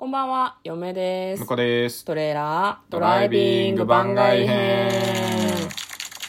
こんばんは、嫁です向。こうです。トレーラードドライビング番外編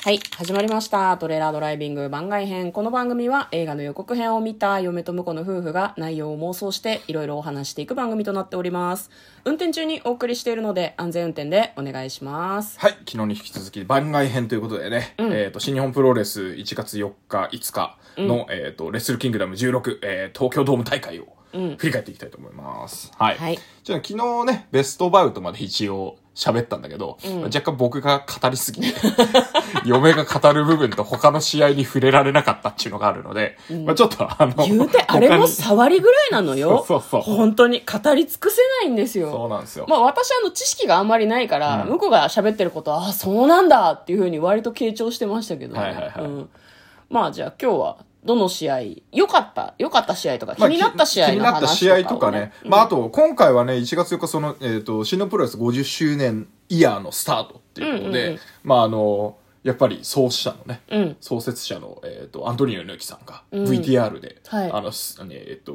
はい、始まりました。トレーラードライビング番外編。この番組は映画の予告編を見た嫁と婿の夫婦が内容を妄想していろいろお話していく番組となっております。運転中にお送りしているので安全運転でお願いします。はい、昨日に引き続き番外編ということでね、えっ、と、新日本プロレス1月4日、5日の、えっ、と、レッスルキングダム16、えー東京ドーム大会を振り返っていきたいと思います。はい。はいじゃあ昨日ね、ベストバウトまで一応喋ったんだけど、若干僕が語りすぎて、嫁が語る部分と他の試合に触れられなかったっていうのがあるので、まあちょっとあの、言うて、あれも触りぐらいなのよ。そうそうそう本当に語り尽くせないんですよ。そうなんですよ。まあ私あの知識があんまりないから、向こうが喋ってることは、あ、そうなんだっていうふうに割と傾聴してましたけどね。はいはいはいうん、まあじゃあ今日は、どの試合、良かった、良かった試合とか、気まあになった試合気にの話とか、なった試合とかね。まあ、あと、今回はね、1月4日、その、えっ、と、新日本プロレス50周年イヤーのスタートっていうことで、うんうんうんまあ、あの、やっぱり創始者のね、うん創設者の、えっ、と、アントニオ猪木さんが VTR で、はいあの、えっ、と、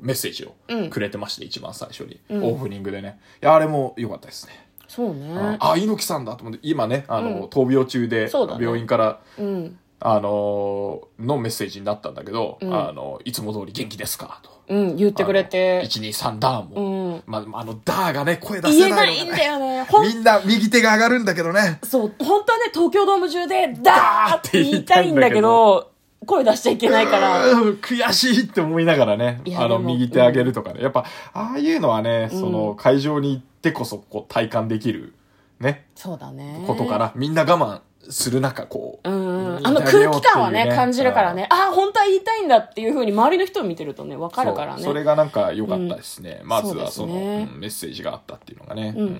メッセージをうんくれてまして、一番最初に、オープニングでね。いや、あれも良かったですね。そうね。あ、猪木さんだと思って、今ね、あの、うん闘病中で、病院から、うん。あののメッセージになったんだけど、んあの、いつも通り元気ですか？と。うん、言ってくれて。123ダーも、うん。まあ、あのダーがね声出言えないいんのがねだよね。ほんみんな右手が上がるんだけどねそう、本当はね、東京ドーム中で、ダーって言いたいんだけど、声出しちゃいけないから。うん悔しいって思いながらねあの右手上げるとかねやっぱああいうのはね、その会場に行ってこそこう体感できるねそうだね。ことから、みんな我慢する中こう、うんあの空気感はね感じるからね。ああ本当は言いたいんだっていうふうに周りの人を見てるとね分かるからね。それがなんか良かったですね、まずはそのメッセージがあったっていうのがね、うんうん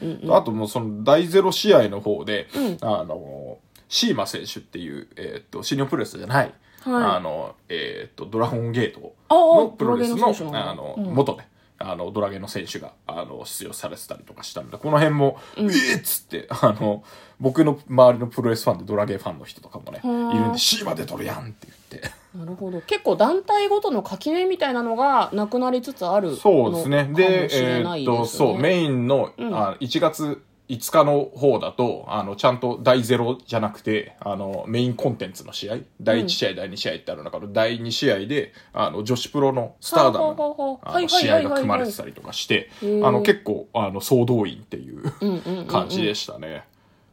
うんうん。あともうその第ゼロ試合の方で、うん。あの、シーマ選手っていう、えーっと、新日本プロレスじゃない、はい。あの、えーっと、ドラゴンゲートあのあプロレスの、のあの、うん。元ね、あの、ドラゲの選手が、あの、出場されてたりとかしたので、この辺も、えーっつって、あの、僕の周りのプロレスファンでドラゲーファンの人とかもね、いー。るんで、シーマ出とるやんって言って。なるほど。結構団体ごとの垣根みたいなのがなくなりつつあるそうですね。ので、えーっと、そう、メインの、うん。あ1月5日の方だと、あの、ちゃんと第0じゃなくて、あの、メインコンテンツの試合、第1試合、第2試合ってある中の第2試合で、あの、女子プロのスターダムの試合が組まれてたりとかして、あの、結構、あの、総動員っていう感じでしたね。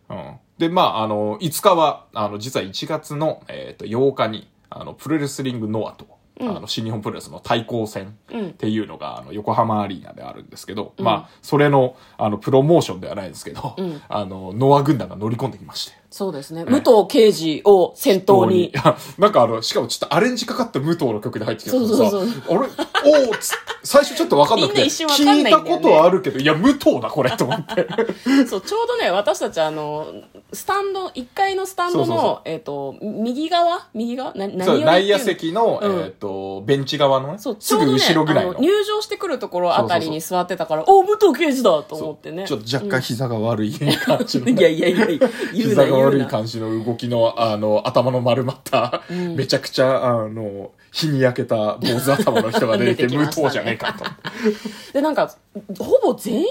うん。で、まあ、あの、5日は、あの、実は1月の、えっ、と、8日に、あの、プロレスリングノアと、あの、新日本プロレスの対抗戦うん。っていうのが、あの、横浜アリーナであるんですけど、まあ、それの、あの、プロモーションではないんですけど、ん。あの、ノア軍団が乗り込んできまして。そうですね。武藤刑事を先頭に。いや、なんかあの、しかもちょっとアレンジかかった武藤の曲で入ってきたからさ、そうそうそう。あれ？おー最初ちょっとわかんなくて、聞いたことはあるけど、いや、武藤だこれと思って。そうちょうどね私たちあのスタンド1階のスタンドのえっ、と右側？右側？な何内野席の、うん。えっ、と、ベンチ側のね、そう、すぐ後ろぐらいの。入場してくるところあたりに座ってたから、お武藤刑事だと思ってね。ちょっと若干膝が悪い感じの、いやいやいや、言うな膝が悪い。感じの動きの、あの、頭の丸まった、めちゃくちゃ、あの、日に焼けた坊主頭の人が出てきて、無じゃねえかと。で、なんか、ほぼ全員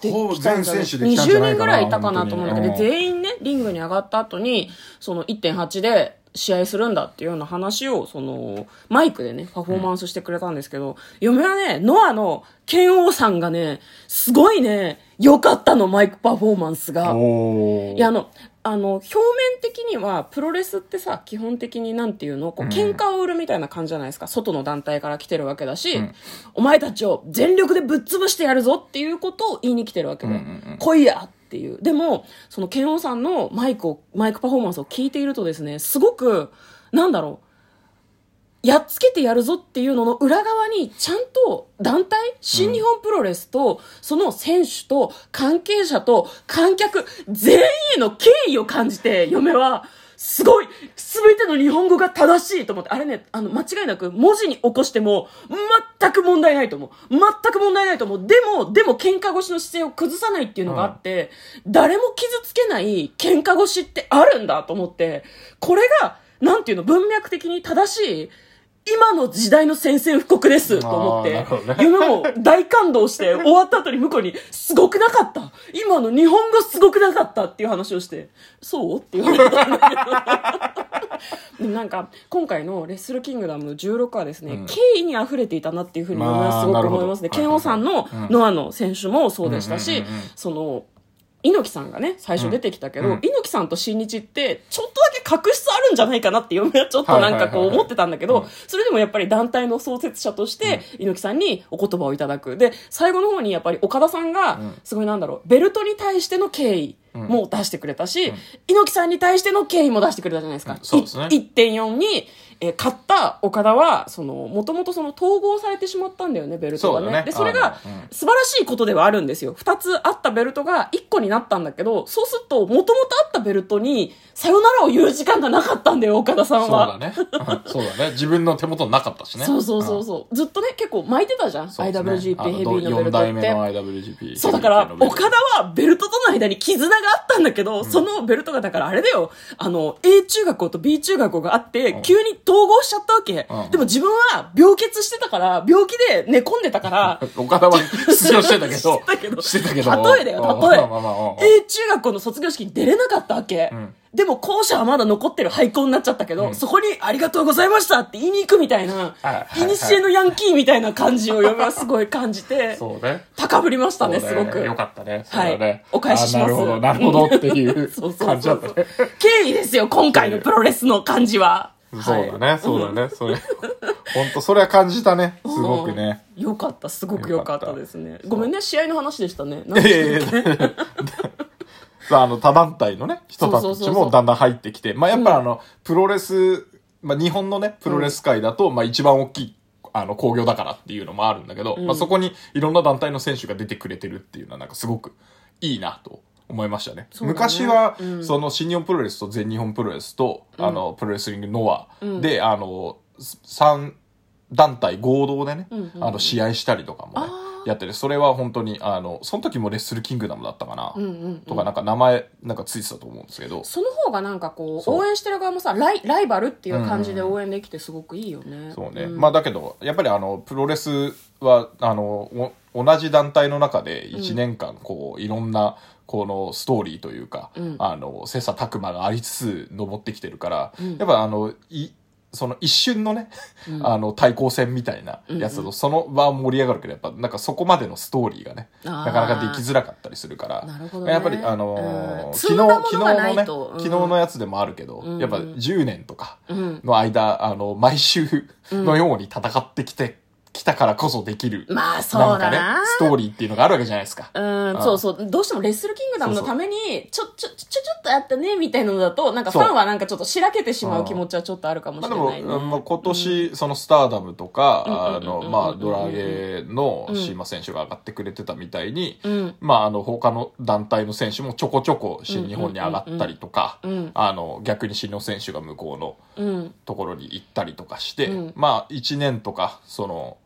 でほぼ来たんじゃない全選手で来たんじゃ20人ぐらいいたかなと思うんだけど、全員ね、リングに上がった後に、その1.8で、試合するんだっていうような話を、その、マイクでね、パフォーマンスしてくれたんですけど、嫁はね、ノアの剣王さんがね、すごいね、良かったの、マイクパフォーマンスが。いや、あの、あの、表面的には、プロレスってさ、基本的になんていうの？こう、喧嘩を売るみたいな感じじゃないですか。外の団体から来てるわけだし、んお前たちを全力でぶっ潰してやるぞっていうことを言いに来てるわけだよ。うんうんうん来いやっていう。でも、その、剣王さんのマイクを、マイクパフォーマンスを聞いているとですね、すごく、なんだろう、やっつけてやるぞっていうのの裏側にちゃんと団体新日本プロレスと、その選手と関係者と観客全員への敬意を感じて嫁はすごい全ての日本語が正しいと思ってあれねあの間違いなく文字に起こしても全く問題ないと思う全く問題ないと思う。でもでも喧嘩腰の姿勢を崩さないっていうのがあって、誰も傷つけない喧嘩腰ってあるんだと思ってこれがなんていうの文脈的に正しい今の時代の宣戦布告です。と思って。ね、夢も大感動して、終わった後に向こうに、すごくなかった。今の日本語すごくなかったっていう話をして、そう？って言われたんだけど。なんか、今回のレッスルキングダム16はですね、うん。敬意に溢れていたなっていうふうにすごく思いますね。ケンオさんのうん。ノアの選手もそうでしたしその、猪木さんがね、最初出てきたけど、うん。猪木さんと新日って、ちょっとだけ確執あるんじゃないかなって嫁はちょっとなんかこう思ってたんだけどうん、それでもやっぱり団体の創設者として、猪木さんにお言葉をいただく。で、最後の方にやっぱり岡田さんがん、すごいなんだろう、ベルトに対しての敬意も出してくれたし、猪木さんに対しての敬意も出してくれたじゃないですか。うんそうですねい1.4に、えー勝った岡田は、その、もともとその統合されてしまったんだよね、ベルトがね。ねで、それが素晴らしいことではあるんですよ。二つあったベルトが一個になったんだけど、そうすると、もともとあったベルトに、さよならを言う時間がなかったんだよ、岡田さんは。そうだね。うんそうだね。自分の手元になかったしね。そうそうそうそう。ずっとね、結構巻いてたじゃん。ね IWGP あヘビーのベル4トって。代目の IWGP。そうだから、岡田はベルトとの間に絆があったんだけど、そのベルトがだからあれだよ、あの、A 中学校と B 中学校があってう、ん。急に統合しちゃったわけ。うん。でも自分は病欠してたから、病気で寝込んでたから、岡田は出場 してたけど。してたけど。例えだよ例え。A 中学校の卒業式に出れなかったわけ。うんでも校舎はまだ残ってる廃校になっちゃったけど、うんそこにありがとうございましたって言いに行くみたいな、はいにしえのヤンキーみたいな感じを嫁はすごい感じて、そうね。高ぶりましたね、すごく。よかったね。はい。お返ししますあなるほど、なるほどっていう 感じだったね。。敬意ですよ、今回のプロレスの感じは。そうだね、はいそうだね。それ、本当それは感じたね。すごくね。うんよかった、すごくよかったですね。ごめんね、試合の話でしたね。いやいやいやさあ、あの、他団体のね、人たちもだんだん入ってきて、まあ、やっぱあの、プロレス、まあ、日本のね、プロレス界だと、まあ、一番大きい、あの、工業だからっていうのもあるんだけど、まあ、そこにいろんな団体の選手が出てくれてるっていうのは、なんかすごくいいなと思いましたね。ね。昔は、うん。その、新日本プロレスと全日本プロレスと、あの、プロレスリングノアで、あの、3団体合同でね、うんうんあの、試合したりとかもね。あ、やってて、それは本当に、あの、その時もレッスルキングダムだったかな。うんうんうん。とかなんか名前なんかついてたと思うんですけど、その方がなんかこう、応援してる側もさ、ライライバルっていう感じで応援できてすごくいいよね。そうね。ん。まあだけど、やっぱりあの、プロレスは、あの、お同じ団体の中で1年間、こう、いろんな、このストーリーというか、うん。あの、切磋琢磨がありつつ登ってきてるから、うん。やっぱあの、い、その一瞬のね、うん。あの、対抗戦みたいなやつだと、うん。うんその場は盛り上がるけど、やっぱなんかそこまでのストーリーがね、なかなかできづらかったりするから、ね。やっぱりあのーうん。昨日、昨日のね、昨日のやつでもあるけど、うんやっぱ10年とか、うん。の間、あの、毎週のように戦ってきて、きたからこそできる、まあ、そうなんかねだな。、ストーリーっていうのがあるわけじゃないですか。うん、あそうそう。どうしてもレッスルキングダムのために、ちょ、ちょ、ちょ、ちょっとやったね、みたいなのだと、なんかファンはなんかちょっとしらけてしまう気持ちはちょっとあるかもしまあでも、れないね。あの今年、そのスターダムとか、あの、まあ、ドラゲーのシーマ選手が上がってくれてたみたいに、うん。まあ、あの、他の団体の選手もちょこちょこ新日本に上がったりとかあの、逆に新日本選手が向こうのうん。ところに行ったりとかして、うんまあ、1年とか、その、うん。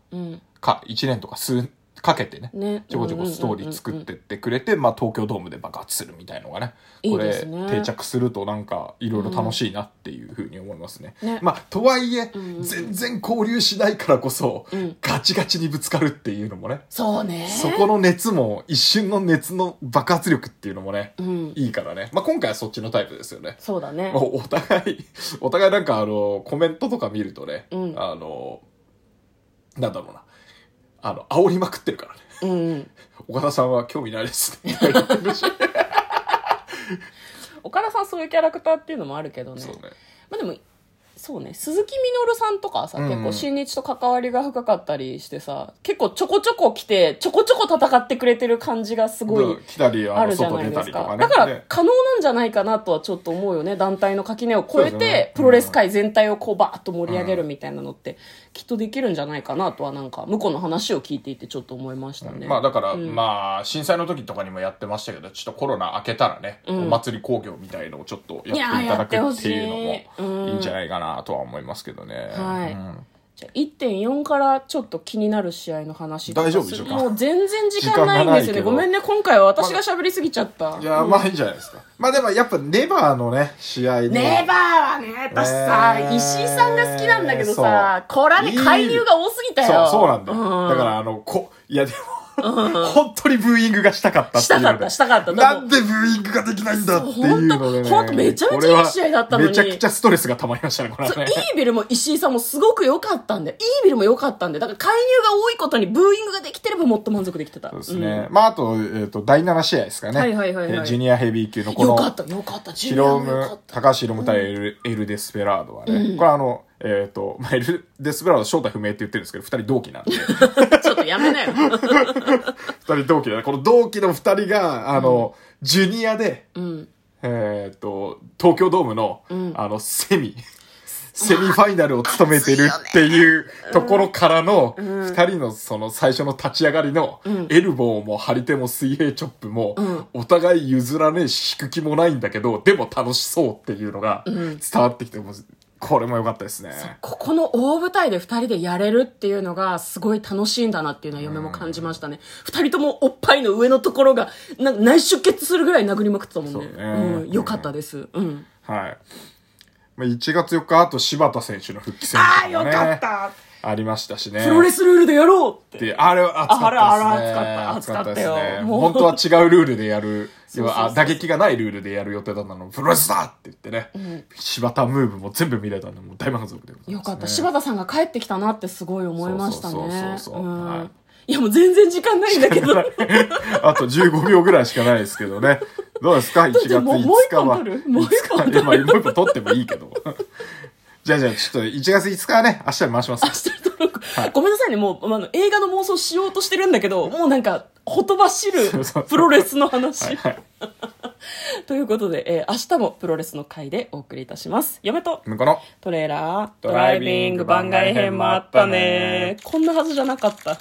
か、1年とか数、かけてね、ね。ちょこちょこストーリー作ってってくれて、まあ東京ドームで爆発するみたいのがね、これね定着するとなんかいろいろ楽しいなっていうふうに思いますね。ねまあとはいえ、んうんうん全然交流しないからこそ、うんガチガチにぶつかるっていうのもね、そうね。そこの熱も、一瞬の熱の爆発力っていうのもね、うん。いいからね。まあ今回はそっちのタイプですよね。そうだねまあ。お互い、お互いなんかあの、コメントとか見るとね、うんあの、なんだろうな。あの、煽りまくってるからね。うんうん。岡田さんは興味ないですね。岡田さんそういうキャラクターっていうのもあるけどね。まあでも、そうね、鈴木みのるさんとかはさ、うんうん。結構新日と関わりが深かったりしてさ、結構ちょこちょこ来て、ちょこちょこ戦ってくれてる感じがすごい来たり、あるじゃないですか。かね。だからね。可能なんじゃないかなとはちょっと思うよね。団体の垣根を越えて、ね。プロレス界全体をこうバーッと盛り上げるみたいなのって、きっとできるんじゃないかなとはなんか、向こうの話を聞いていてちょっと思いましたね。まあだから、うん。まあ、震災の時とかにもやってましたけど、ちょっとコロナ明けたらね、うん。お祭り工業みたいのをちょっとやっていただくっていうのもいいんじゃないかなとは思いますけどね。はいうんじゃあ1.4からちょっと気になる試合の話大丈夫でしょうか？もう全然時間ないんですよねごめんね今回は私が喋りすぎちゃった、いや、まあいいんじゃないですか。まあでもやっぱネバーのね、試合ね。ネバーはね、私さ、ねえ石井さんが好きなんだけどさ、これはね、介入が多すぎたよ。そう、そうなんだよ。うんだからあの、こ、いやでも、本当にブーイングがしたかったっていうので。したかったしたかったなんでブーイングができないんだっていうのでね。そうほんとほんとめちゃめちゃいい試合だったのにめちゃくちゃストレスが溜まりましたね、これね。イービルも石井さんもすごく良かったんで、イービルも良かったんで、だから介入が多いことにブーイングができてればもっと満足できてた。そうですね。まああと、えっ、と、第7試合ですかね。はいはいはいはいえージュニアヘビー級のうん。この、よかった、よかった。ヒロムジュニアもよかっ、た高橋ヒロム対エル,、エルデスペラードはね、これあの、えっ、と、まあ、エルデスペラード正体不明って言ってるんですけど、二人同期なんで、ちょっとやめなよ。二人同期で、この同期の二人が、あの、ジュニアで、うん。えっ、と、東京ドームの、あの、セミ、セミファイナルを務めてるっていうところからの、二人のその最初の立ち上がりの、エルボーも張り手も水平チョップも、お互い譲らねえし、引く気もないんだけど、でも楽しそうっていうのが伝わってきて、これも良かったですね。ここの大舞台で二人でやれるっていうのがすごい楽しいんだなっていうのは嫁も感じましたね。二人ともおっぱいの上のところが内出血するぐらい殴りまくってたもんね。そうねうん。よかったです。うん。はい。まあ、1月4日、あと柴田選手の復帰戦ああ、よとかね。かった。ありましたしね。プロレスルールでやろうって。で、あれは熱かったですね。あれ熱かった熱かったですね。本当は違うルールでやる、打撃がないルールでやる予定だったのをプロレスだって言ってね、柴田ムーブも全部見れたんで、もう大満足でございます、ね。よかった。柴田さんが帰ってきたなってすごい思いましたね。そうそうそうそううんはいいやもう全然時間ないんだけど。あと15秒ぐらいしかないですけどね。どうですか ?1 月5日は。もう一本取る？もう一本取ってもいいけど。じゃあじゃあ、ちょっと1月5日はね、明日に回します。明日登録ごめんなさいね、もう、あの、映画の妄想しようとしてるんだけど、もうなんか、ほとばしるそうそうプロレスの話。はいはい。ということで、えー明日もプロレスの回でお送りいたします。嫁と向こうのトレーラー、ドライビング番外編もあったねこんなはずじゃなかった。